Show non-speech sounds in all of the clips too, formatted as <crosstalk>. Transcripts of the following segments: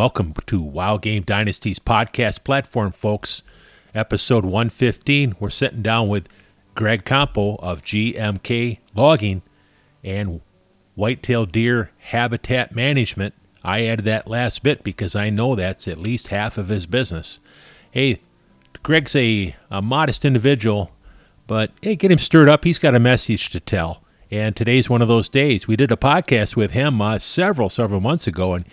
Welcome to Wild Game Dynasty's podcast platform, folks. Episode 115. We're sitting down with Greg Campo of GMK Logging and Whitetail Deer Habitat Management. I added that last bit because I know that's at least half of his business. Hey, Greg's a, a modest individual, but hey, get him stirred up. He's got a message to tell. And today's one of those days. We did a podcast with him uh, several, several months ago, and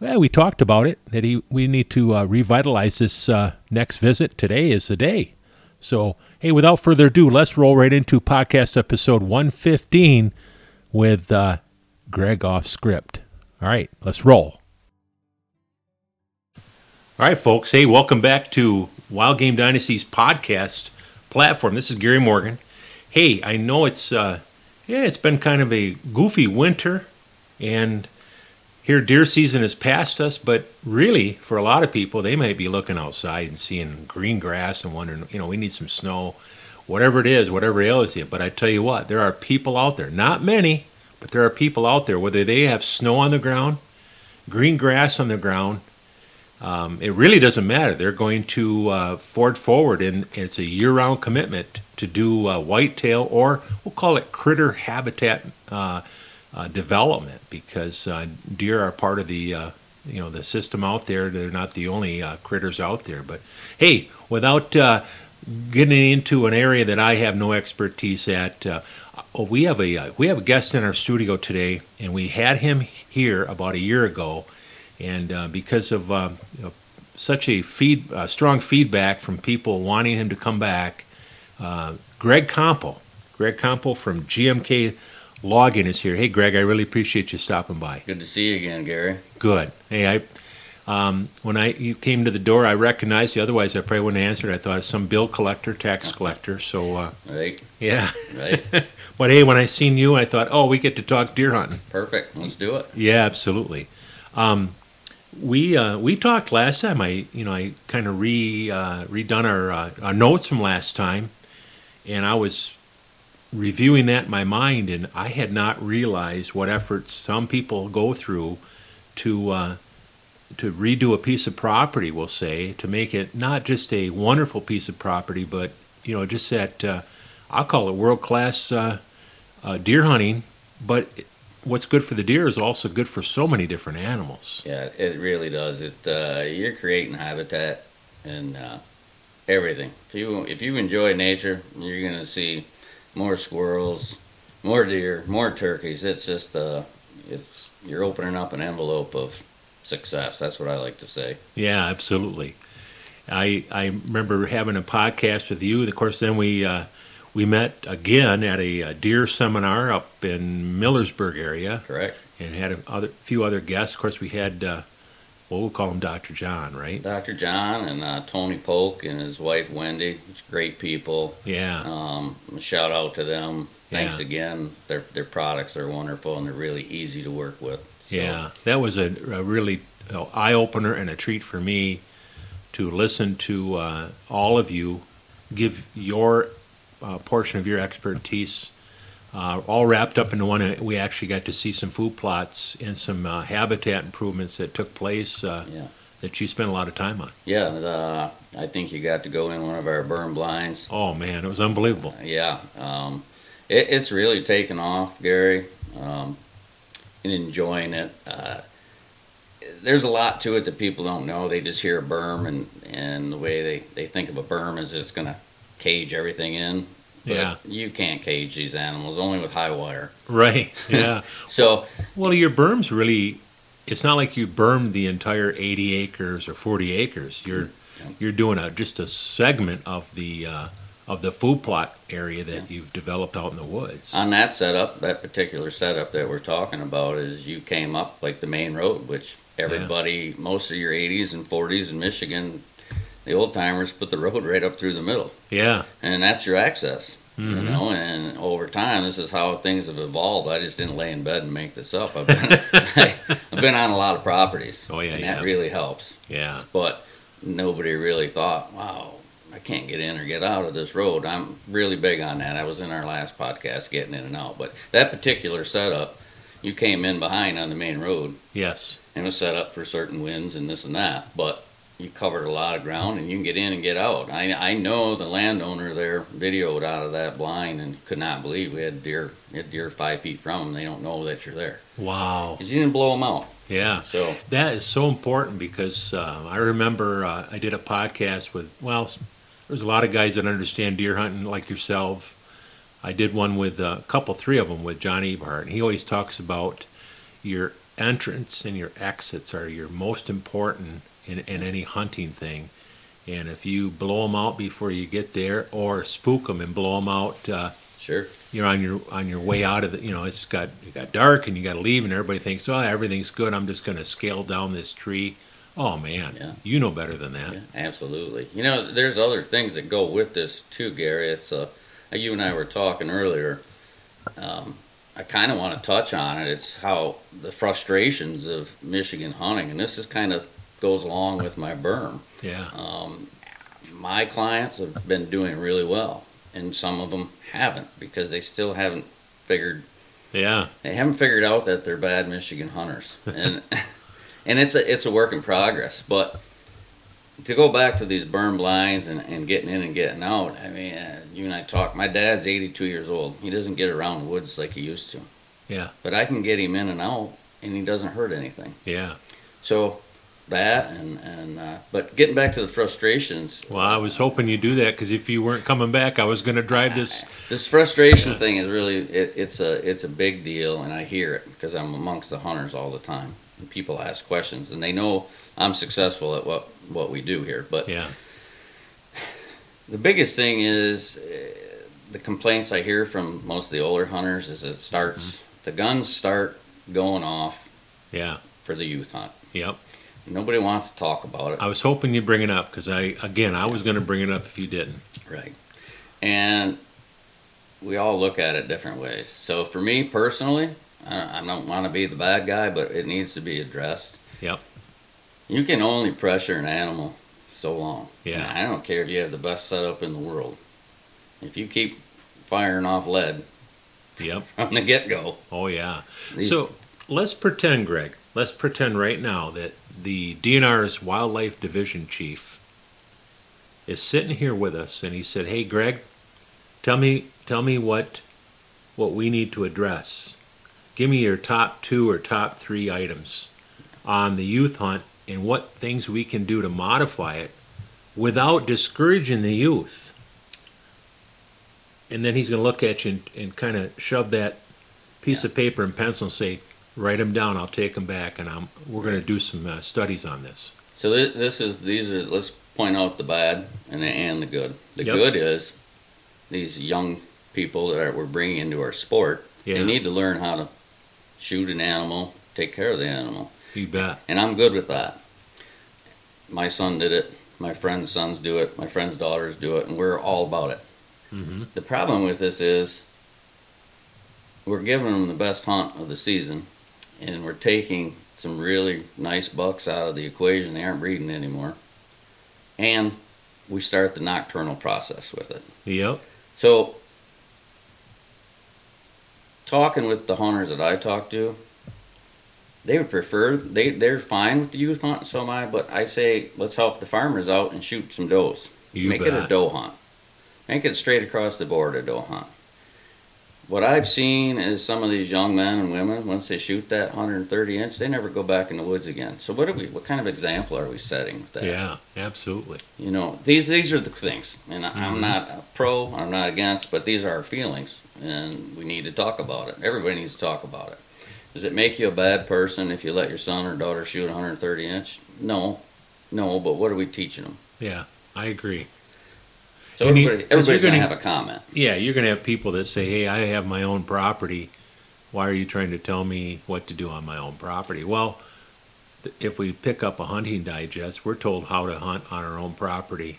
well, we talked about it that he we need to uh, revitalize this uh, next visit. Today is the day. So, hey, without further ado, let's roll right into podcast episode 115 with uh, Greg off script. All right, let's roll. All right, folks. Hey, welcome back to Wild Game Dynasty's podcast platform. This is Gary Morgan. Hey, I know it's uh, yeah, it's been kind of a goofy winter, and here deer season has passed us. But really, for a lot of people, they might be looking outside and seeing green grass and wondering, you know, we need some snow, whatever it is, whatever ails you. But I tell you what, there are people out there, not many, but there are people out there, whether they have snow on the ground, green grass on the ground. Um, it really doesn't matter. They're going to uh, forge forward, and it's a year-round commitment to do uh, whitetail, or we'll call it critter habitat uh, uh, development, because uh, deer are part of the uh, you know the system out there. They're not the only uh, critters out there. But hey, without uh, getting into an area that I have no expertise at, uh, oh, we have a we have a guest in our studio today, and we had him here about a year ago, and because of you know, such a feed strong feedback from people wanting him to come back, Greg Campo, Greg Campo from GMK Logging is here. Hey, Greg, I really appreciate you stopping by. Good to see you again, Gary. Good. Hey, I um, when I you came to the door, I recognized you. Otherwise, I probably wouldn't have answered. I thought it's some bill collector, tax <laughs> collector. So uh, Right, yeah. right. <laughs> But hey, when I seen you, I thought, oh, we get to talk deer hunting. Perfect. Let's do it. Yeah, absolutely. Um, we uh, we talked last time. I you know I kind of re uh, redone our, uh, our notes from last time, and I was reviewing that in my mind, and I had not realized what efforts some people go through to uh, to redo a piece of property. We'll say to make it not just a wonderful piece of property, but you know just that uh, I'll call it world class uh, uh, deer hunting. But what's good for the deer is also good for so many different animals. Yeah, it really does. It uh, you're creating habitat and uh, everything. If you if you enjoy nature, you're gonna see more squirrels, more deer, more turkeys. It's just uh, it's you're opening up an envelope of success. That's what I like to say. Yeah, absolutely. I I remember having a podcast with you. Of course, then we uh, we met again at a, uh deer seminar up in Millersburg area, Correct. and had a other few other guests. Of course, we had uh, well, we'll call him Dr. John, right? Dr. John and uh, Tony Polk and his wife Wendy. It's great people. Yeah, Um, shout out to them. Thanks Yeah. again. Their their products are wonderful and they're really easy to work with. So, yeah. That was a, a really uh, eye opener and a treat for me to listen to uh, all of you give your uh, portion of your expertise. Uh, all wrapped up into one. uh, We actually got to see some food plots and some uh, habitat improvements that took place uh, Yeah. that you spent a lot of time on. Yeah, uh, I think you got to go in one of our berm blinds. Oh man, it was unbelievable. Yeah, um, it, it's really taken off, Gary, um, and enjoying it. Uh, there's a lot to it that people don't know. They just hear a berm, and, and the way they, they think of a berm is it's going to cage everything in. But Yeah. you can't cage these animals, only with high wire. Right. Yeah. <laughs> So, well, your berms really. It's not like you bermed the entire 80 acres or 40 acres. You're Yeah. you're doing a just a segment of the uh, of the food plot area that you've developed out in the woods. on that setup, that particular setup that we're talking about is you came up like the main road, which everybody, most of your 80s and 40s in Michigan, the old timers put the road right up through the middle, Yeah. and that's your access. You Mhm. know, and over time, this is how things have evolved. I just didn't lay in bed and make this up. I've been, <laughs> I've been on a lot of properties. Oh, yeah, and you that have. really helps. Yeah. But nobody really thought, wow, I can't get in or get out of this road. I'm really big on that. I was in our last podcast getting in and out. But that particular setup, you came in behind on the main road Yes. and it was set up for certain winds and this and that. But you covered a lot of ground and you can get in and get out. I I know the landowner there videoed out of that blind and could not believe we had deer we had deer five feet from them. They don't know that you're there Wow. because you didn't blow them out. Yeah. So That is so important because uh, I remember uh, I did a podcast with, well, there's a lot of guys that understand deer hunting like yourself. I did one with a couple, three of them with John Eberhart, and he always talks about your entrance and your exits are your most important in, in any hunting thing. And if you blow them out before you get there, or spook them and blow them out, uh, sure, you're on your on your way out of the you know it's got it got dark and you got to leave and everybody thinks oh everything's good i'm just going to scale down this tree oh man Yeah. you know better than that yeah, absolutely. You know, there's other things that go with this too, Gary. It's uh, you and I were talking earlier. Um, I kind of want to touch on it. It's how the frustrations of Michigan hunting, and this is kind of goes along with my berm. yeah Um, my clients have been doing really well, and some of them haven't because they still haven't figured yeah they haven't figured out that they're bad Michigan hunters, and <laughs> and it's a it's a work in progress. But to go back to these berm blinds and, and getting in and getting out, I mean, uh, you and I talk. My dad's 82 years old. He doesn't get around the woods like he used to. Yeah. But I can get him in and out, and he doesn't hurt anything. yeah So that and and uh, but getting back to the frustrations. well i was hoping you'd do that because if you weren't coming back i was going to drive this <laughs> This frustration thing is really it, it's a it's a big deal, and I hear it because I'm amongst the hunters all the time. And people ask questions, and they know I'm successful at what what we do here. But yeah the biggest thing is uh, the complaints I hear from most of the older hunters is it starts the guns start going off yeah for the youth hunt. yep Nobody wants to talk about it. i was hoping you'd bring it up because i again i was going to bring it up if you didn't Right. And we all look at it different ways. So for me personally, I I don't want to be the bad guy, but it needs to be addressed. Yep. You can only pressure an animal so long. Yeah. And I don't care if you have the best setup in the world. If you keep firing off lead yep <laughs> from the get go, oh yeah so let's pretend greg let's pretend right now that the dnr's wildlife division chief is sitting here with us and he said hey greg tell me tell me what what we need to address. Give me your top two or top three items on the youth hunt and what things we can do to modify it without discouraging the youth. And then he's going to look at you and, and kind of shove that piece of paper and pencil and say write them down i'll take them back and I'm, we're going to do some uh, studies on this So this, this is these are let's point out the bad and the, and the good. The Yep. good is these young people that we're bringing into our sport. Yeah. They need to learn how to shoot an animal, take care of the animal, you bet and I'm good with that. My son did it. My friends' sons do it. My friends' daughters do it, and we're all about it. hmm The problem with this is we're giving them the best hunt of the season, and we're taking some really nice bucks out of the equation. They aren't breeding anymore. And we start the nocturnal process with it. yep So, talking with the hunters that I talk to, they would prefer they they're fine with the youth hunt. So am I. But I say let's help the farmers out and shoot some does. You Make it a doe hunt. Make it straight across the board a doe hunt. What I've seen is some of these young men and women, once they shoot that 130 inch, they never go back in the woods again. So what are we? What kind of example are we setting with that? yeah absolutely You know, these these are the things, and I I'm mm-hmm. not a pro, I'm not against, but these are our feelings, and we need to talk about it. Everybody needs to talk about it. Does it make you a bad person if you let your son or daughter shoot 130 inch? No, no. But what are we teaching them? yeah i agree So And you- everybody, you're everybody's gonna gonna- have a comment. Yeah, you're going to have people that say, "Hey, I have my own property. Why are you trying to tell me what to do on my own property?" Well, th- if we pick up a hunting digest, we're told how to hunt on our own property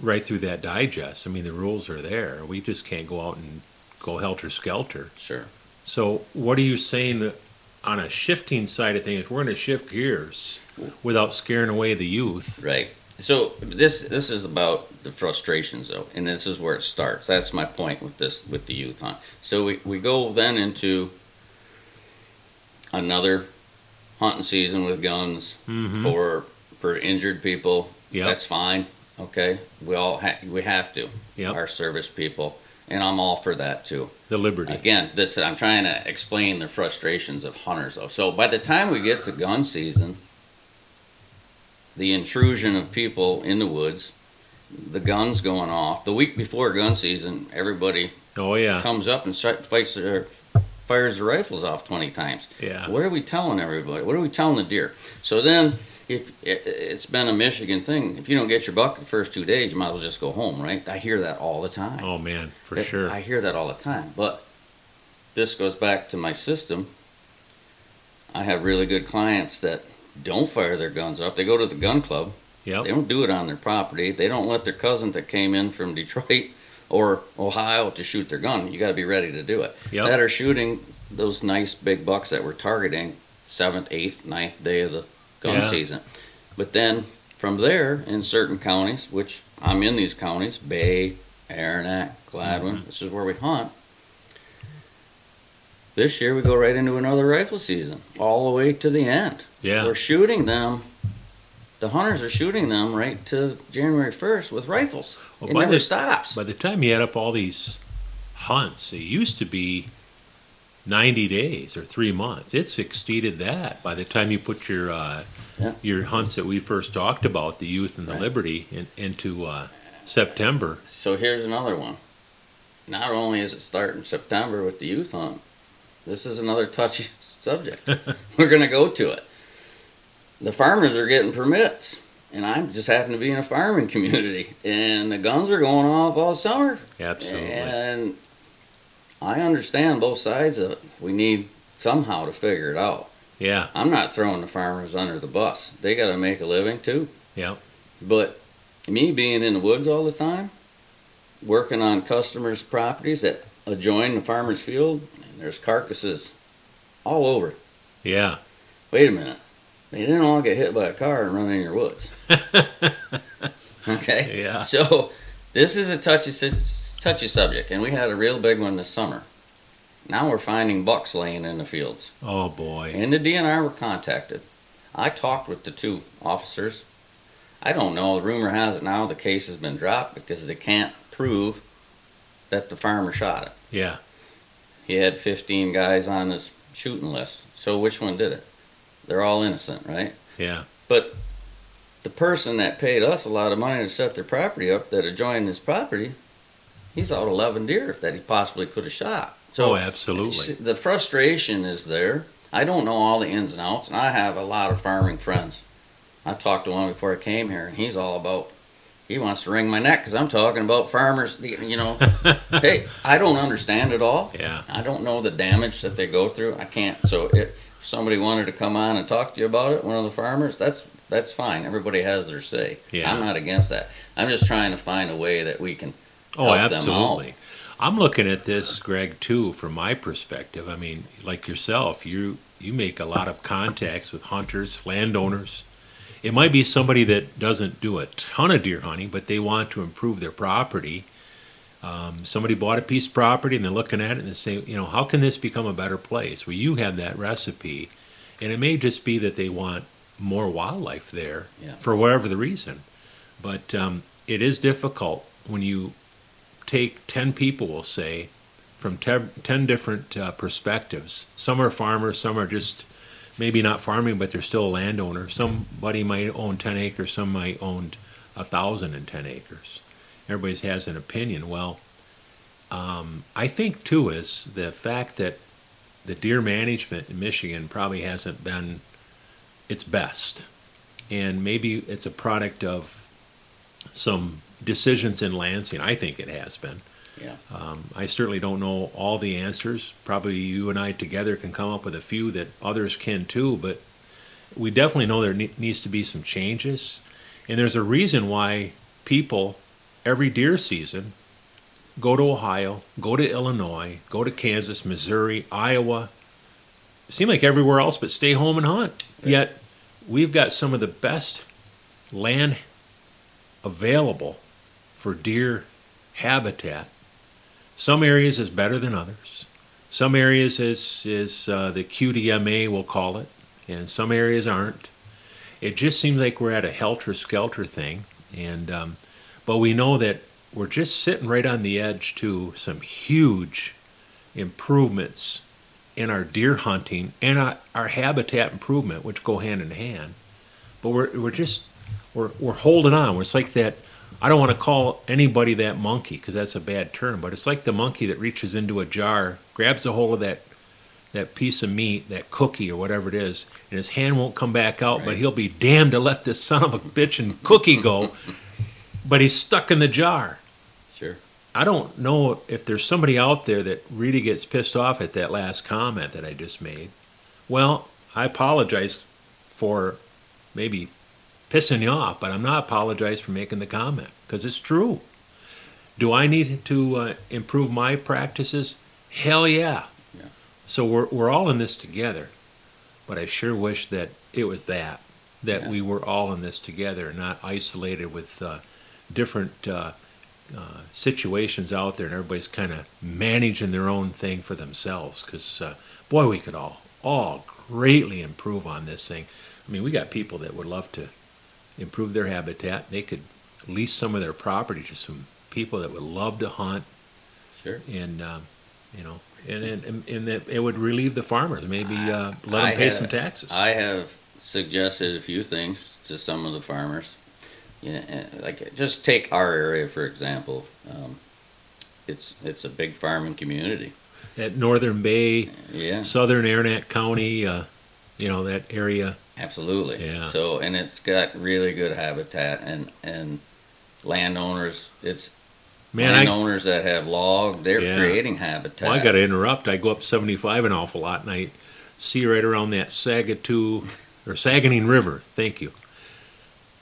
right through that digest. I mean, the rules are there. We just can't go out and go helter skelter. Sure. So, what are you saying on a shifting side of things? We're going to shift gears without scaring away the youth. Right. So this this is about the frustrations though, and this is where it starts. That's my point with this with the youth hunt. So we, we go then into another hunting season with guns Mm-hmm. for for injured people. Yep. That's fine. Okay, we all ha- we have to. Yep. Our service people, and I'm all for that too. The Liberty. Again, this I'm trying to explain the frustrations of hunters though. So by the time we get to gun season, the intrusion of people in the woods, the guns going off. The week before gun season, everybody Oh yeah. comes up and start, fights their, fires their rifles off 20 times. Yeah. What are we telling everybody? What are we telling the deer? So then, if it, it's been a Michigan thing, if you don't get your buck the first two days, you might as well just go home, right? I hear that all the time. Oh man, for That- sure. I hear that all the time. But this goes back to my system. I have really good clients that don't fire their guns up. They go to the gun club. Yep. They don't do it on their property. They don't let their cousin that came in from Detroit <laughs> or Ohio to shoot their gun. You got to be ready to do it. Yep. That are shooting those nice big bucks that we're targeting seventh, eighth, ninth day of the gun Yeah. season. But then from there, in certain counties, which I'm in these counties, Bay, Arenac, Gladwin, Mm-hmm. this is where we hunt. This year we go right into another rifle season, all the way to the end. Yeah. We're shooting them. The hunters are shooting them right to January 1st with rifles. Well, it by never the- stops. By the time you add up all these hunts, it used to be 90 days or three months. It's exceeded that by the time you put your uh, Yeah. your hunts that we first talked about, the youth and the Right. liberty, in, into uh, September. So here's another one. Not only is it starting September with the youth hunt, this is another touchy <laughs> subject. <laughs> We're going to go to it. The farmers are getting permits, and I just happen to be in a farming community, and the guns are going off all summer. Absolutely. And I understand both sides of it. We need somehow to figure it out. Yeah. I'm not throwing the farmers under the bus. They got to make a living too. Yep. But me being in the woods all the time, working on customers' properties that adjoin the farmer's field, there's carcasses all over. Yeah. Wait a minute. They didn't all get hit by a car and run in your woods. <laughs> okay? Yeah. So this is a touchy, touchy subject, and we had a real big one this summer. Now we're finding bucks laying in the fields. Oh boy. And the DNR were contacted. I talked with the two officers. I don't know. Rumor has it now the case has been dropped because they can't prove that the farmer shot it. Yeah. He had 15 guys on his shooting list. So which one did it? They're all innocent, right? Yeah. But the person that paid us a lot of money to set their property up that adjoined his property, he's out 11 deer that he possibly could have shot. So oh, absolutely. the frustration is there. I don't know all the ins and outs, and I have a lot of farming friends. I talked to one before I came here, and he's all about. He wants to wring my neck because I'm talking about farmers. You know, <laughs> hey, I don't understand it all. Yeah. I don't know the damage that they go through. I can't. So if somebody wanted to come on and talk to you about it, one of the farmers, that's that's fine. Everybody has their say. Yeah. I'm not against that. I'm just trying to find a way that we can. Oh, absolutely. I'm looking at this, Greg, too, from my perspective. I mean, like yourself, you you make a lot of contacts with hunters, landowners. It might be somebody that doesn't do a ton of deer hunting, but they want to improve their property. Um, somebody bought a piece of property and they're looking at it and they say, you know, how can this become a better place? Well, you have that recipe, and it may just be that they want more wildlife there Yeah. for whatever the reason. But um, it is difficult when you take 10 people, we'll say, from te- 10 different uh, perspectives. Some are farmers, some are just maybe not farming, but they're still a landowner. Somebody might own 10 acres, some might own a thousand and ten acres. Everybody has an opinion. Well, um, I think too is the fact that the deer management in Michigan probably hasn't been its best. And maybe it's a product of some decisions in Lansing. I think it has been. Yeah. Um, I certainly don't know all the answers. Probably you and I together can come up with a few that others can too, but we definitely know there ne- needs to be some changes. And there's a reason why people, every deer season, go to Ohio, go to Illinois, go to Kansas, Missouri, Iowa, seem like everywhere else, but stay home and hunt. Yet we've got some of the best land available for deer habitat. Some areas is better than others. Some areas is is uh, the QDMA we'll call it, and some areas aren't. It just seems like we're at a helter skelter thing, and um, but we know that we're just sitting right on the edge to some huge improvements in our deer hunting and our, our habitat improvement, which go hand in hand. But we're we're just we're we're holding on. It's like that. I don't want to call anybody that monkey because that's a bad term, but it's like the monkey that reaches into a jar, grabs a hold of that that piece of meat, that cookie or whatever it is, and his hand won't come back out, but he'll be damned to let this <laughs> son of a bitch and cookie go. <laughs> but he's stuck in the jar. Sure. I don't know if there's somebody out there that really gets pissed off at that last comment that I just made. Well, I apologize for maybe pissing you off, but I'm not apologize for making the comment because it's true. Do I need to uh, improve my practices? Hell yeah. Yeah. So we're we're all in this together, but I sure wish that it was that that Yeah. we were all in this together, not isolated with uh, different uh, uh, situations out there, and everybody's kind of managing their own thing for themselves. Because uh, boy, we could all all greatly improve on this thing. I mean, we got people that would love to improve their habitat. They could lease some of their property to some people that would love to hunt, Sure. and um, you know, and and, and that it would relieve the farmers. Maybe uh, let them I pay have- some taxes. I have suggested a few things to some of the farmers. You know, like just take our area for example. Um, it's it's a big farming community. At Northern Bay, Yeah, Southern Arenac County, uh, you know that area. Absolutely. Yeah. So and it's got really good habitat and and landowners. It's Man, I, landowners that have logged. They're Yeah. creating habitat. well, I got to interrupt. I go up 75 an awful lot, and I see right around that Sagatoo or Saganing River. Thank you.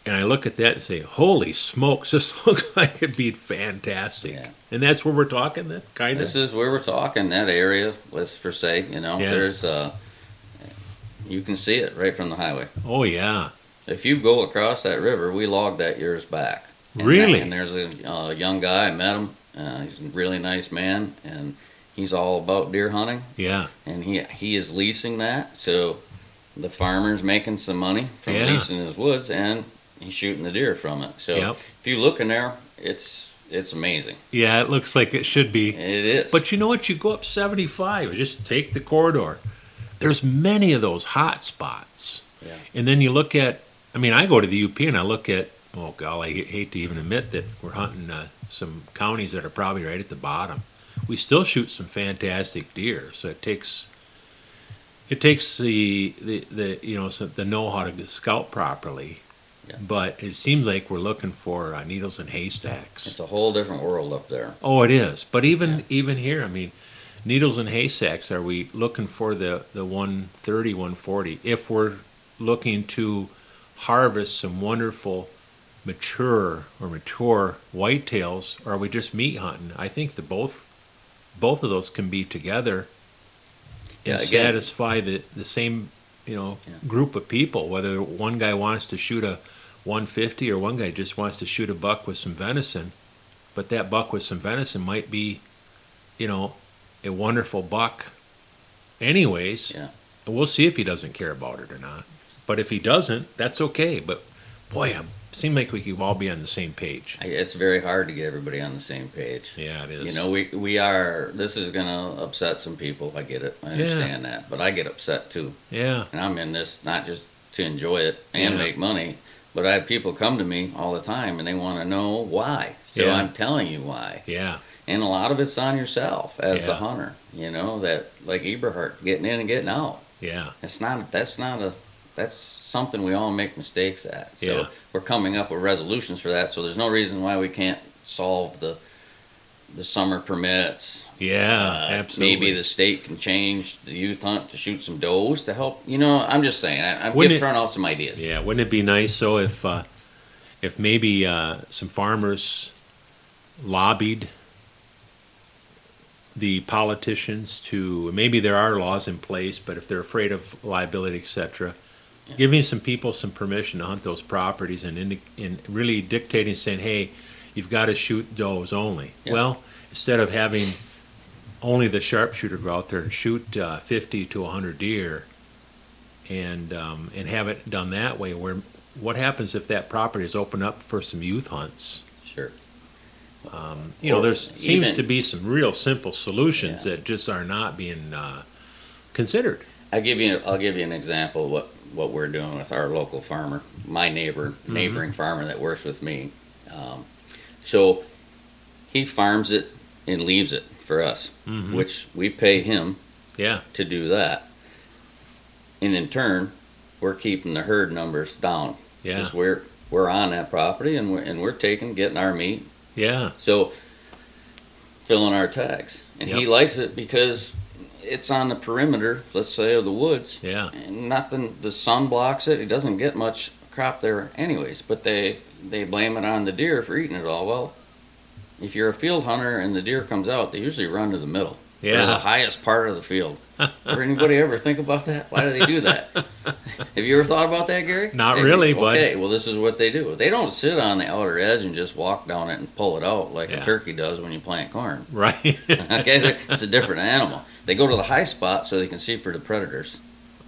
And I look at that and say, "Holy smokes! <laughs> This looks like it'd be fantastic." Yeah. And that's where we're talking. That kind This is where we're talking. That area, let's for say, you know, Yeah. there's uh, you can see it right from the highway. Oh yeah, If you go across that river, we logged that years back. And Really? that- and there's a uh, young guy. I met him. Uh, he's a really nice man, and he's all about deer hunting. yeah, And he he is leasing that, so the farmer's making some money from Yeah. leasing his woods, and he's shooting the deer from it. So Yep. if you look in there, it's it's amazing. yeah. It looks like it should be. It is. But you know what? You go up 75, just take the corridor. There's many of those hot spots. Yeah. And then you look at, I mean, I go to the UP and I look at, oh, golly, I hate to even admit that we're hunting uh, some counties that are probably right at the bottom. We still shoot some fantastic deer. So it takes, it takes the, the, the you know, some, the know how to scout properly. Yeah. But it seems like we're looking for uh, needles in haystacks. it's a whole different world up there. Oh, it is. But even Yeah. even here, I mean, needles and haystacks. Are we looking for the the 130, 140? If we're looking to harvest some wonderful mature or mature whitetails, or are we just meat hunting? I think the both both of those can be together Yeah, and again- satisfy the the same you know Yeah. group of people. Whether one guy wants to shoot a 150 or one guy just wants to shoot a buck with some venison, but that buck with some venison might be, you know, a wonderful buck. Anyways, Yeah. and we'll see if he doesn't care about it or not. But if he doesn't, that's okay. But boy, it seems like we could all be on the same page. It's very hard to get everybody on the same page. Yeah, it is. You know, we we are. This is gonna upset some people. I get it. I understand that, but I get upset too. Yeah, And I'm in this not just to enjoy it and Yeah. make money, but I have people come to me all the time and they want to know why. So Yeah. I'm telling you why. yeah, And a lot of it's on yourself as the hunter. You know that like Eberhart getting in and getting out. yeah, It's not. That's not a. That's something we all make mistakes at. So Yeah. we're coming up with resolutions for that. So there's no reason why we can't solve the the summer permits. yeah. Uh, absolutely. Maybe the state can change the youth hunt to shoot some does to help. You know, I'm just saying. I, I'm Wouldn't just it- throwing out some ideas. Yeah, wouldn't it be nice so if uh, if maybe uh, some farmers lobbied the politicians to maybe there are laws in place, but if they're afraid of liability, etc., Yeah. giving some people some permission to hunt those properties and really dictating saying, hey, you've got to shoot does only. Yeah. Well, instead of having only the sharpshooter go out there and shoot uh, 50 to 100 deer and um, and have it done that way. Where what happens if that property is opened up for some youth hunts? Sure. Um, you know, there seems to be some real simple solutions Yeah. that just are not being uh, considered. I give you. I'll give you an example of what what we're doing with our local farmer, my neighbor, Mm-hmm. neighboring farmer that works with me. Um, so he farms it and leaves it for us, Mhm. which we pay him Yeah, to do that. And in turn, we're keeping the herd numbers down yeah, because we're we're on that property and we're and we're taking getting our meat. Yeah, So filling our tags, and he likes it because it's on the perimeter, let's say, of the woods. yeah, And nothing, the sun blocks it. It doesn't get much crop there, anyways. But they they blame it on the deer for eating it all. Well, if you're a field hunter and the deer comes out, they usually run to the middle, or the highest part of the field. <laughs> Or anybody ever think about that? Why do they do that? <laughs> Have you ever thought about that, Gary? Not Have really, but- Okay, well, this is what they do. They don't sit on the outer edge and just walk down it and pull it out like Yeah. a turkey does when you plant corn. Right. <laughs> Okay, it's a different animal. They go to the high spot so they can see for the predators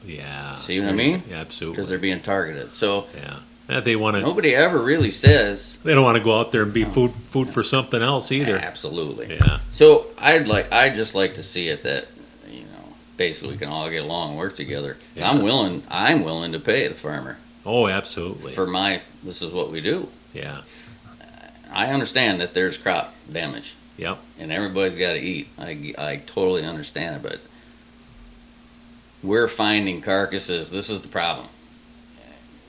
yeah. See what I mean? Yeah, absolutely. because they're being targeted. So Yeah. Yeah, they want to. nobody ever really says They don't want to go out there and be food food for something else either. absolutely. Yeah. So I'd like I'd just like to see it that you know basically we can all get along and work together. Yeah. I'm willing I'm willing to pay the farmer Oh, absolutely. for my this is what we do. yeah. I understand that there's crop damage. Yep. And everybody's got to eat. I, I totally understand it, but we're finding carcasses. This is the problem.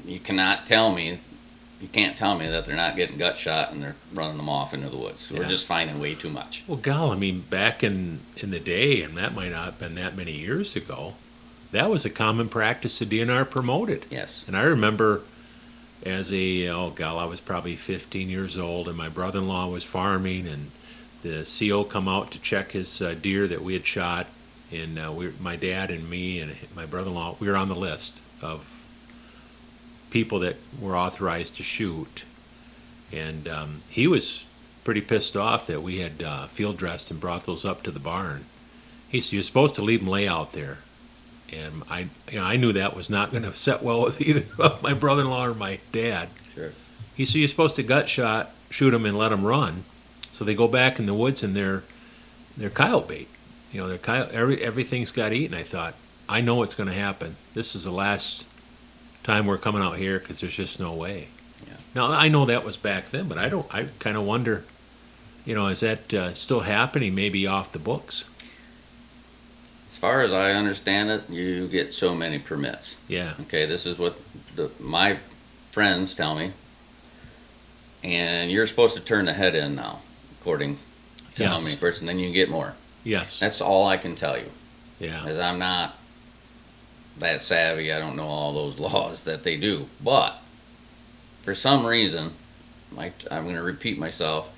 You cannot tell me, you can't tell me that they're not getting gut shot and they're running them off into the woods. We're Yeah. just finding way too much. Well, gal, I mean, back in in the day, and that might not have been that many years ago, that was a common practice the DNR promoted. Yes. And I remember as a, oh, gal, I was probably 15 years old, and my brother in law was farming, and the CO come out to check his uh, deer that we had shot. And uh, we, my dad and me and my brother in law, we were on the list of people that were authorized to shoot. And um, he was pretty pissed off that we had uh, field dressed and brought those up to the barn. He said, You're supposed to leave them lay out there. And I, you know, I knew that was not going to set well with either my brother-in-law or my dad. Sure. He said you're supposed to gut shot, shoot them, and let them run, so they go back in the woods and they're they're coyote bait. You know, they're coyote. Every everything's got eaten. I thought, I know what's going to happen. This is the last time we're coming out here because there's just no way. Yeah. Now I know that was back then, but I don't. I kind of wonder. You know, is that uh, still happening? Maybe off the books. As far as I understand it, you get so many permits. Yeah. Okay, this is what the, my friends tell me. And you're supposed to turn the head in now, according to how Yes. many person, then you get more. Yes. That's all I can tell you. Yeah. as I'm not that savvy. I don't know all those <laughs> laws that they do. But for some reason, I'm going to repeat myself,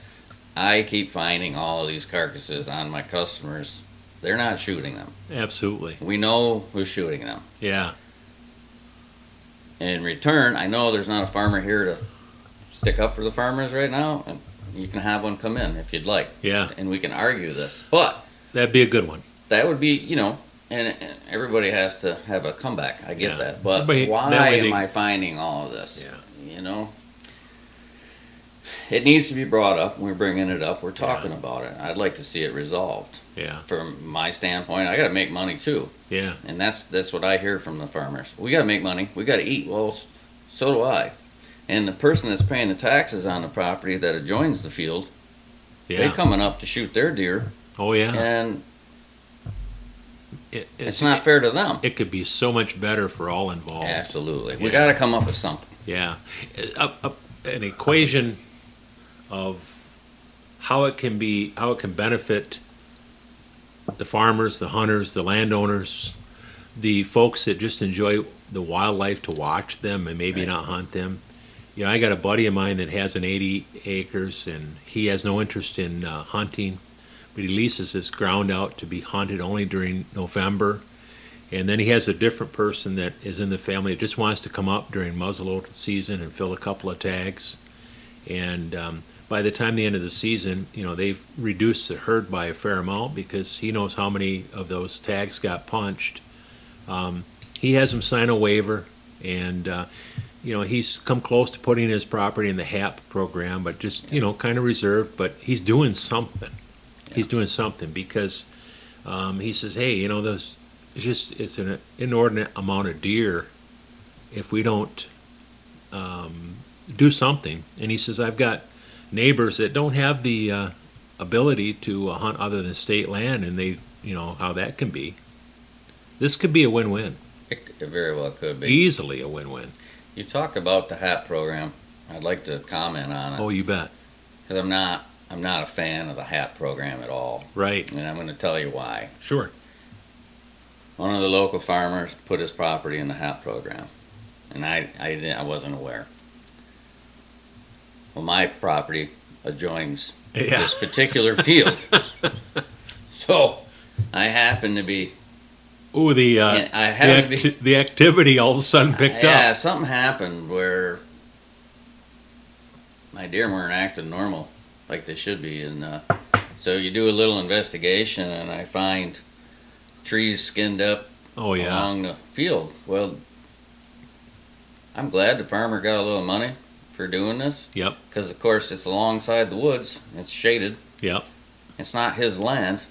I keep finding all of these carcasses on my customers. They're not shooting them. Absolutely. We know who's shooting them. Yeah. In return, I know there's not a farmer here to stick up for the farmers right now, and you can have one come in if you'd like, Yeah. and we can argue this. But That'd be a good one. that would be, you know, and, and everybody has to have a comeback. I get Yeah. that, but why that way they- am I finding all of this? Yeah. You know, it needs to be brought up. We're bringing it up. We're talking about it. I'd like to see it resolved. Yeah. From my standpoint, I got to make money too, Yeah. and that's that's what I hear from the farmers. We got to make money. We got to eat. Well, so do I. And the person that's paying the taxes on the property that adjoins the field, Yeah. they coming up to shoot their deer, oh yeah. and It, it's not fair to them. It could be so much better for all involved. Absolutely. We Yeah. got to come up with something. Yeah, a, a, an equation of how it can be, how it can benefit the farmers, the hunters, the landowners, the folks that just enjoy the wildlife to watch them and maybe Right. not hunt them. You know, I got a buddy of mine that has an 80 acres and he has no interest in uh, hunting, but he leases his ground out to be hunted only during November. And then he has a different person that is in the family that just wants to come up during muzzleload season and fill a couple of tags. And um, by the time the end of the season, you know, they've reduced the herd by a fair amount because he knows how many of those tags got punched. Um, he has him sign a waiver, and uh, you know he's come close to putting his property in the HAP program, but just you know kind of reserved. But he's doing something. He's doing something because um, he says, "Hey, you know, those it's just it's an inordinate amount of deer if we don't um, do something." And he says, "I've got neighbors that don't have the uh, ability to uh, hunt other than state land, and they, you know, how that can be. This could be a win-win, It, it very well could be. easily a win-win. You talk about the HAP program. I'd like to comment on it Oh, you bet. because I'm not I'm not a fan of the HAP program at all, Right. and I'm going to tell you why. Sure. One of the local farmers put his property in the HAP program, and I I, didn't, I wasn't aware. Well, my property adjoins Yeah. this particular field, <laughs> so I happen to be Ooh, the uh, I the, to be the activity all of a sudden picked yeah, up. Yeah, something happened where my deer weren't acting normal like they should be, and uh, so you do a little investigation, and I find trees skinned up Oh yeah. along the field. Well, I'm glad the farmer got a little money for doing this, Yep. because of course it's alongside the woods, it's shaded, Yep. it's not his land.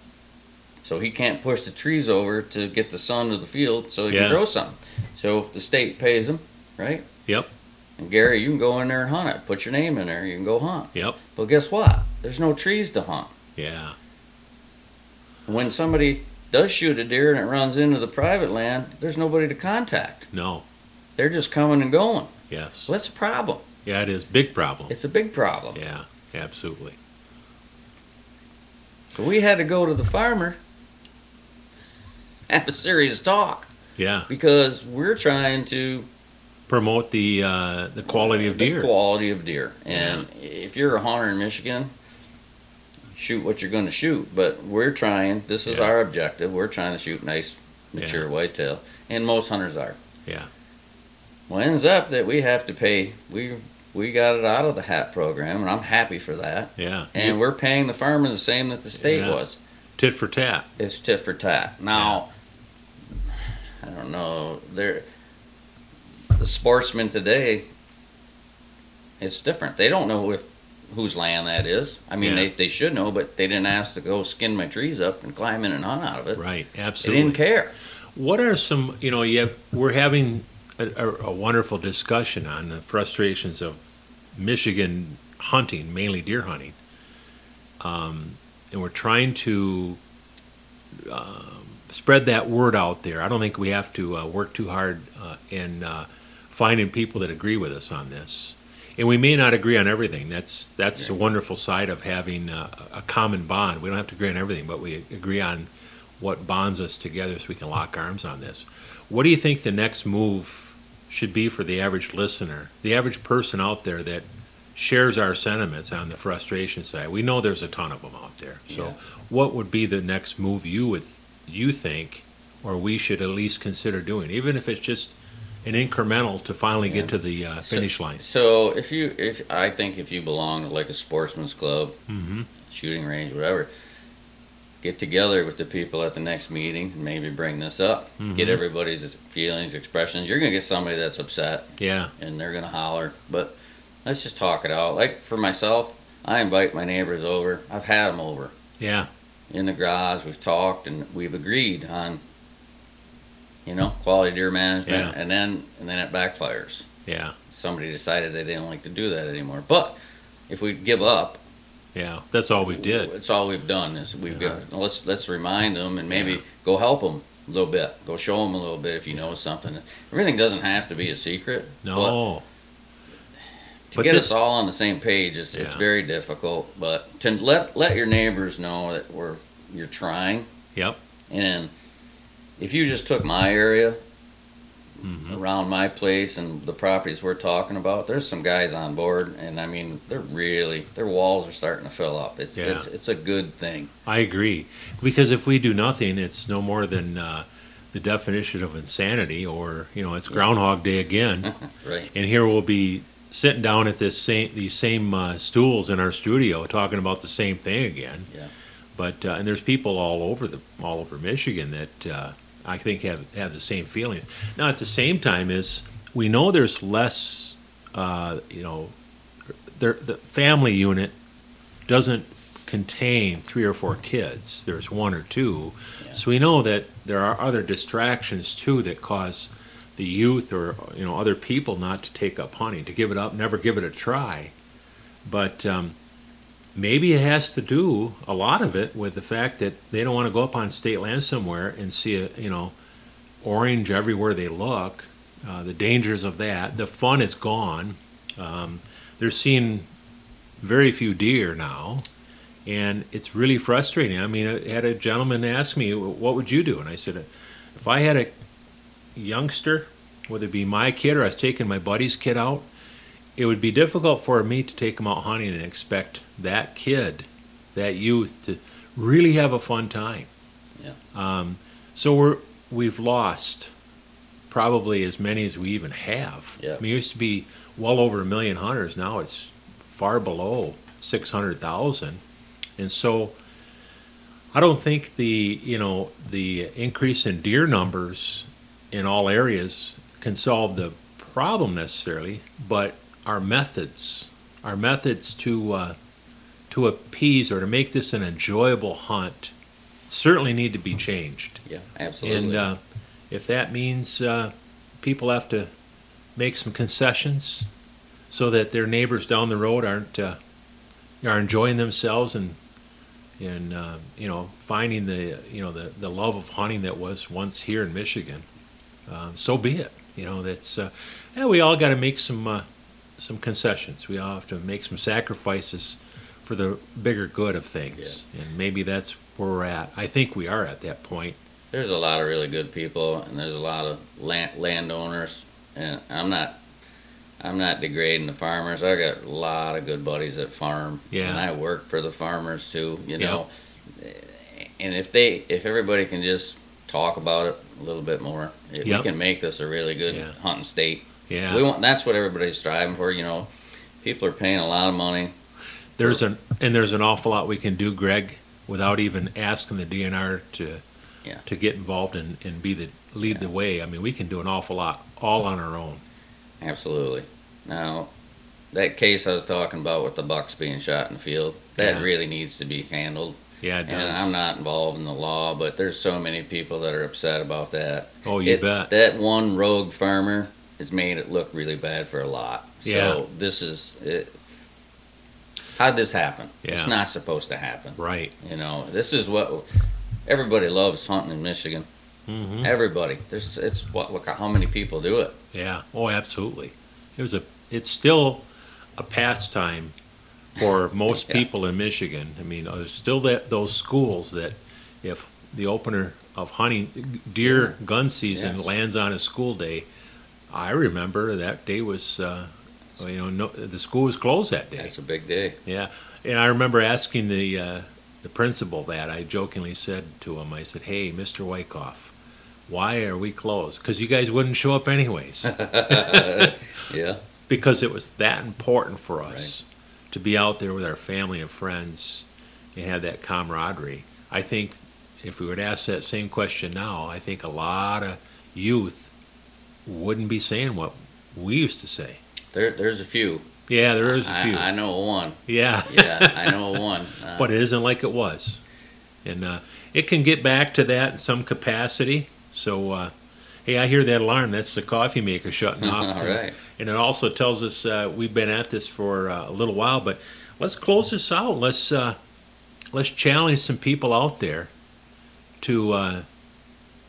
So he can't push the trees over to get the sun to the field so he Yeah. can grow something. So the state pays him, right? Yep. And Gary, you can go in there and hunt it. Put your name in there. You can go hunt. Yep. But guess what? There's no trees to hunt. Yeah. When somebody does shoot a deer and it runs into the private land, there's nobody to contact. No. They're just coming and going. Yes. Well, that's a problem. Yeah, it is big problem. It's a big problem. Yeah. Absolutely. So we had to go to the farmer, have a serious talk Yeah. because we're trying to Promote the uh, the quality of the deer. quality of deer. And if you're a hunter in Michigan, shoot what you're going to shoot. But we're trying. This is Yeah. our objective. We're trying to shoot nice, mature whitetail, and most hunters are. Yeah. Well, it ends up that we have to pay. We we got it out of the HAP program, and I'm happy for that. Yeah. And we're paying the farmer the same that the state Yeah. was. Tit for tat. It's tit for tat. Now, I don't know. They're the sportsmen today. It's different. They don't know if whose land that is. I mean, Yeah. they, they should know, but they didn't ask to go skin my trees up and climb in and hunt out of it. Right. Absolutely. They didn't care. What are some, you know, you have, we're having a, a, a wonderful discussion on the frustrations of Michigan hunting, mainly deer hunting. Um, and we're trying to um, spread that word out there. I don't think we have to uh, work too hard uh, in uh, finding people that agree with us on this. And we may not agree on everything. That's that's a wonderful side of having uh, a common bond. We don't have to agree on everything, but we agree on what bonds us together so we can lock arms on this. What do you think the next move should be for the average listener, the average person out there that shares our sentiments on the frustration side? We know there's a ton of them out there. So, Yeah. what would be the next move you would you think, or we should at least consider doing, even if it's just an incremental to finally get to the uh, finish line? So if you, if I think if you belong to like a sportsman's club, Mm-hmm. shooting range, whatever, get together with the people at the next meeting and maybe bring this up. Get Mhm. everybody's feelings, expressions. You're gonna get somebody that's upset Yeah, and they're gonna holler, but let's just talk it out. Like for myself, I invite my neighbors over. I've had them over yeah, in the garage. We've talked and we've agreed on, you know, quality deer management, Yeah. and then and then it backfires. yeah, Somebody decided they didn't like to do that anymore. But if we give up, yeah. That's all we did. That's all we've done is we've Yeah. got let's let's remind them and maybe Yeah. go help them a little bit. Go show them a little bit if you know something. Everything doesn't have to be a secret. No, but to But get this- us all on the same page, it's, it's very difficult. But to let let your neighbors know that we're you're trying. Yep. And if you just took my area hmm around my place and the properties we're talking about, there's some guys on board, and I mean they're really their walls are starting to fill up. It's Yeah. it's it's a good thing. I agree. Because if we do nothing, it's no more than uh, the definition of insanity, or you know, it's Groundhog Day again. <laughs> Right. and here we'll be sitting down at this same these same uh, stools in our studio talking about the same thing again. Yeah. But uh, and there's people all over the all over Michigan that uh, I think have have the same feelings. Now, at the same time, is we know there's less, uh, you know, there, the family unit doesn't contain three or four kids. There's one or two, Yeah. so we know that there are other distractions too that cause the youth or you know other people not to take up hunting, to give it up, never give it a try. But um, maybe it has to do a lot of it with the fact that they don't want to go up on state land somewhere and see a you know orange everywhere they look. Uh, the dangers of that. The fun is gone. Um, they're seeing very few deer now, and it's really frustrating. I mean, I had a gentleman ask me, "What would you do?" And I said, "If I had a youngster, whether it be my kid or I was taking my buddy's kid out, it would be difficult for me to take him out hunting and expect that kid, that youth, to really have a fun time. Yeah. Um, so we're we've lost probably as many as we even have. Yeah. I mean, it used to be well over a million hunters. Now it's far below six hundred thousand, and so I don't think the you know the increase in deer numbers in all areas can solve the problem necessarily, but our methods, our methods to uh, to appease or to make this an enjoyable hunt, certainly need to be changed. Yeah, absolutely. And uh, if that means uh, people have to make some concessions so that their neighbors down the road aren't uh, are enjoying themselves and and uh, you know finding the you know the, the love of hunting that was once here in Michigan, um, so be it. You know that's uh, yeah, we all got to make some uh, some concessions. We all have to make some sacrifices for the bigger good of things, and maybe that's where we're at. I think we are at that point. there's a lot of really good people, and there's a lot of land landowners, and I'm not. I'm not degrading the farmers. I got a lot of good buddies that farm, Yeah. and I work for the farmers too. You Yeah. know, and if they, if everybody can just talk about it a little bit more, if Yep. we can make this a really good Yeah. hunting state. Yeah. We want. That's what everybody's striving for. You know, people are paying a lot of money. There's an and there's an awful lot we can do, Greg, without even asking the DNR to Yeah. to get involved and, and be the lead the way. I mean, we can do an awful lot all on our own. Absolutely. Now, that case I was talking about with the bucks being shot in the field, that Yeah. really needs to be handled. Yeah, it does. And I'm not involved in the law, but there's so many people that are upset about that. oh, you It- bet. That one rogue farmer has made it look really bad for a lot. Yeah. So this is it. How'd this happen? It's not supposed to happen. right. You know, this is what everybody loves hunting in Michigan. hmm Everybody. There's it's what look how many people do it. Yeah. Oh, absolutely. It was a. It's still a pastime for <laughs> most Yeah. people in Michigan. I mean, there's still that those schools that if the opener of hunting deer gun season Yes. lands on a school day, I remember that day was. Uh, well, you know, no, the school was closed that day. That's a big day. Yeah, and I remember asking the uh, the principal that. I jokingly said to him, I said, "Hey, Mr. Wyckoff, why are we closed? Because you guys wouldn't show up anyways. <laughs> <laughs> Yeah. because it was that important for us to be out there with our family and friends and have that camaraderie. I think if we would ask that same question now, I think a lot of youth wouldn't be saying what we used to say. There, there's a few. Yeah, there is a few. I know one. yeah. <laughs> Yeah, I know one. Uh, <laughs> but it isn't like it was. And uh, it can get back to that in some capacity. So, uh, hey, I hear that alarm. That's the coffee maker shutting off. <laughs> all right. And it also tells us uh, we've been at this for uh, a little while. But let's close this out. Let's uh, let's challenge some people out there to uh,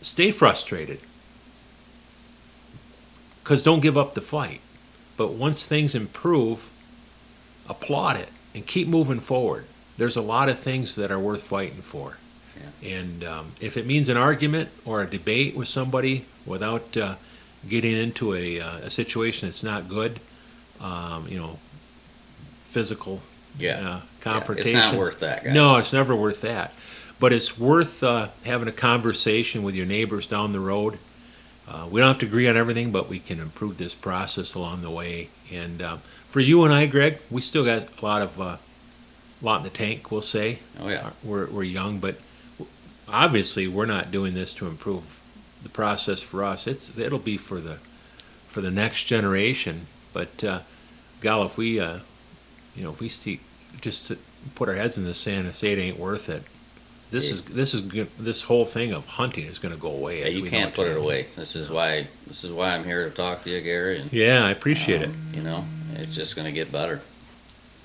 stay frustrated. Because don't give up the fight. But once things improve, applaud it and keep moving forward. There's a lot of things that are worth fighting for. And um, if it means an argument or a debate with somebody without uh, getting into a, uh, a situation that's not good, um, you know, physical Yeah. uh, Yeah. It's not worth that, guys. No, it's never worth that. But it's worth uh, having a conversation with your neighbors down the road. Uh, we don't have to agree on everything, but we can improve this process along the way. And uh, for you and I, Greg, we still got a lot of uh, lot in the tank. We'll say Oh yeah. we're we're young, but obviously we're not doing this to improve the process for us. It's it'll be for the for the next generation. But uh, gal, if we uh, you know if we st- just put our heads in the sand and say it ain't worth it, this is this is g- this whole thing of hunting is going to go away. Yeah, you can't put it away. This is why this is why I'm here to talk to you, Gary. And Yeah, I appreciate it. um, You know, it's just going to get better.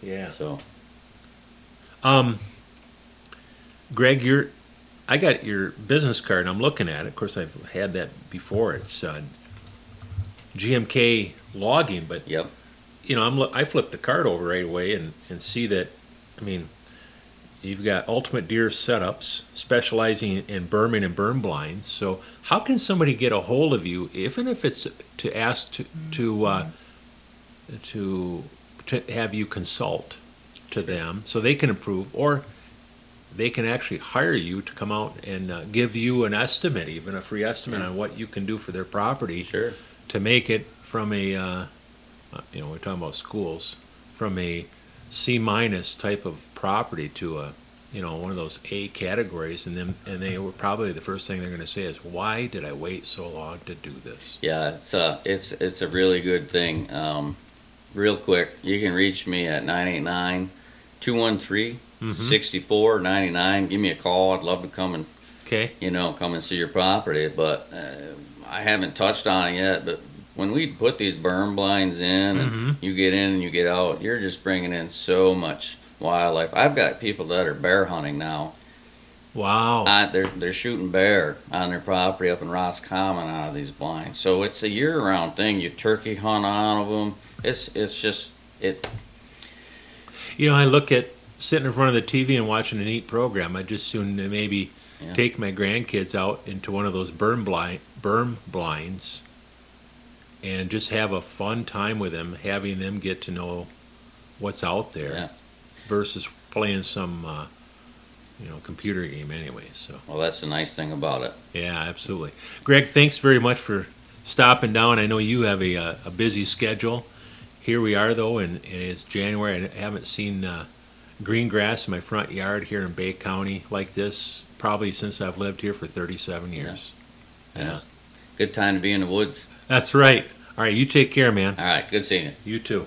Yeah. So Um, Greg, you're, I got your business card. I'm looking at it. Of course, I've had that before. It's uh, GMK logging, but yep, you know, I'm I flip the card over right away and and see that. I mean, you've got Ultimate Deer setups specializing in berming and berm blinds. So, how can somebody get a hold of you, even if it's to ask to to uh, to to have you consult to them so they can improve, or they can actually hire you to come out and uh, give you an estimate, even a free estimate on what you can do for their property sure. to make it from a, uh, uh, you know, we're talking about schools, from a C minus type of property to a, you know, one of those A categories, and then and they were probably the first thing they're going to say is, why did I wait so long to do this? Yeah, it's a it's it's a really good thing. Um, real quick, you can reach me at 989 213 Mhm. 6499. Give me a call. I'd love to come and Okay. you know come and see your property, but uh, I haven't touched on it yet. But when we put these berm blinds in, and Mhm. you get in and you get out, you're just bringing in so much wildlife. I've got people that are bear hunting now. Wow. Uh, they're they're shooting bear on their property up in Roscommon out of these blinds. So it's a year-round thing. You turkey hunt out of them. It's it's just it. you know, I look at sitting in front of the TV and watching a neat program. I just soon maybe Yeah. take my grandkids out into one of those berm blind berm blinds and just have a fun time with them, having them get to know what's out there Yeah. Versus playing some uh, you know computer game anyway. So Well, that's the nice thing about it. yeah, absolutely. Greg, thanks very much for stopping down. I know you have a, uh, a busy schedule. Here we are though, and, and it's January. I haven't seen uh, green grass in my front yard here in Bay County like this probably since I've lived here for 37 years. Yeah. Yeah, Good time to be in the woods. that's right. All right, you take care, man. All right. Good seeing you. You too.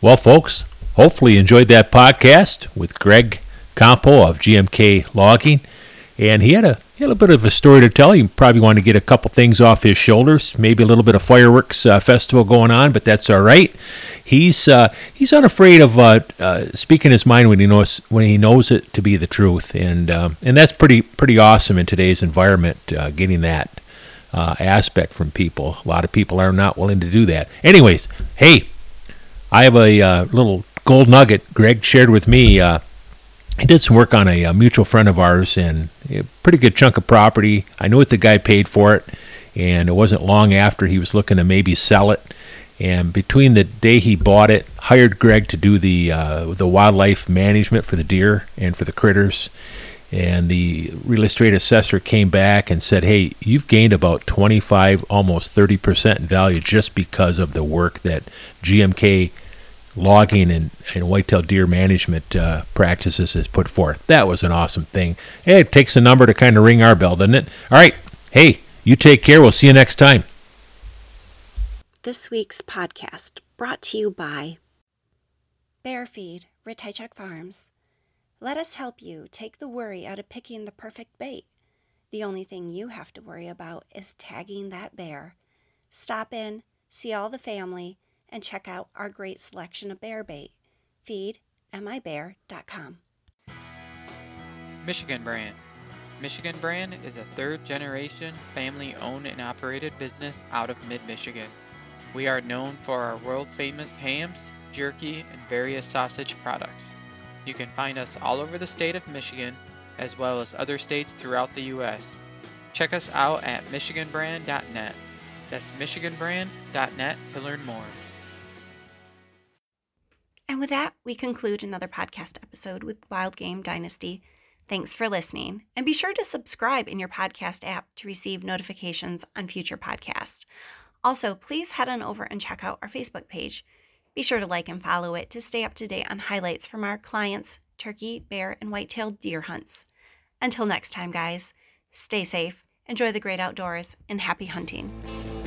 Well, folks, hopefully you enjoyed that podcast with Greg Campo of GMK Logging. And he had a he had a bit of a story to tell. He probably wanted to get a couple things off his shoulders, maybe a little bit of fireworks uh, festival going on, but that's all right. He's uh, he's unafraid of uh, uh, speaking his mind when he knows when he knows it to be the truth, and um, and that's pretty pretty awesome in today's environment. Uh, getting that uh, aspect from people, a lot of people are not willing to do that. Anyways, hey, I have a little gold nugget Greg shared with me. Uh, he did some work on a, uh mutual friend of ours and a pretty good chunk of property. I know what the guy paid for it, and it wasn't long after he was looking to maybe sell it. And between the day he bought it, hired Greg to do the uh, the wildlife management for the deer and for the critters. And the real estate assessor came back and said, "Hey, you've gained about 25, almost 30 percent in value just because of the work that GMK logging and, and whitetail deer management uh, practices has put forth. That was an awesome thing. Hey, it takes a number to kind of ring our bell, doesn't it? All right. Hey, you take care. We'll see you next time. This week's podcast brought to you by Bear Feed, Ritaichuk Farms. Let us help you take the worry out of picking the perfect bait. The only thing you have to worry about is tagging that bear. Stop in, see all the family, and check out our great selection of bear bait. Feed mibear.com. Michigan Brand. Michigan Brand is a third generation family owned and operated business out of mid Michigan. We are known for our world famous hams, jerky, and various sausage products. You can find us all over the state of Michigan as well as other states throughout the U.S. Check us out at MichiganBrand.net. That's MichiganBrand.net to learn more. And with that, we conclude another podcast episode with Wild Game Dynasty. Thanks for listening, and be sure to subscribe in your podcast app to receive notifications on future podcasts. Also, please head on over and check out our Facebook page. Be sure to like and follow it to stay up to date on highlights from our clients' turkey, bear, and white-tailed deer hunts. Until next time, guys, stay safe Enjoy the great outdoors and happy hunting.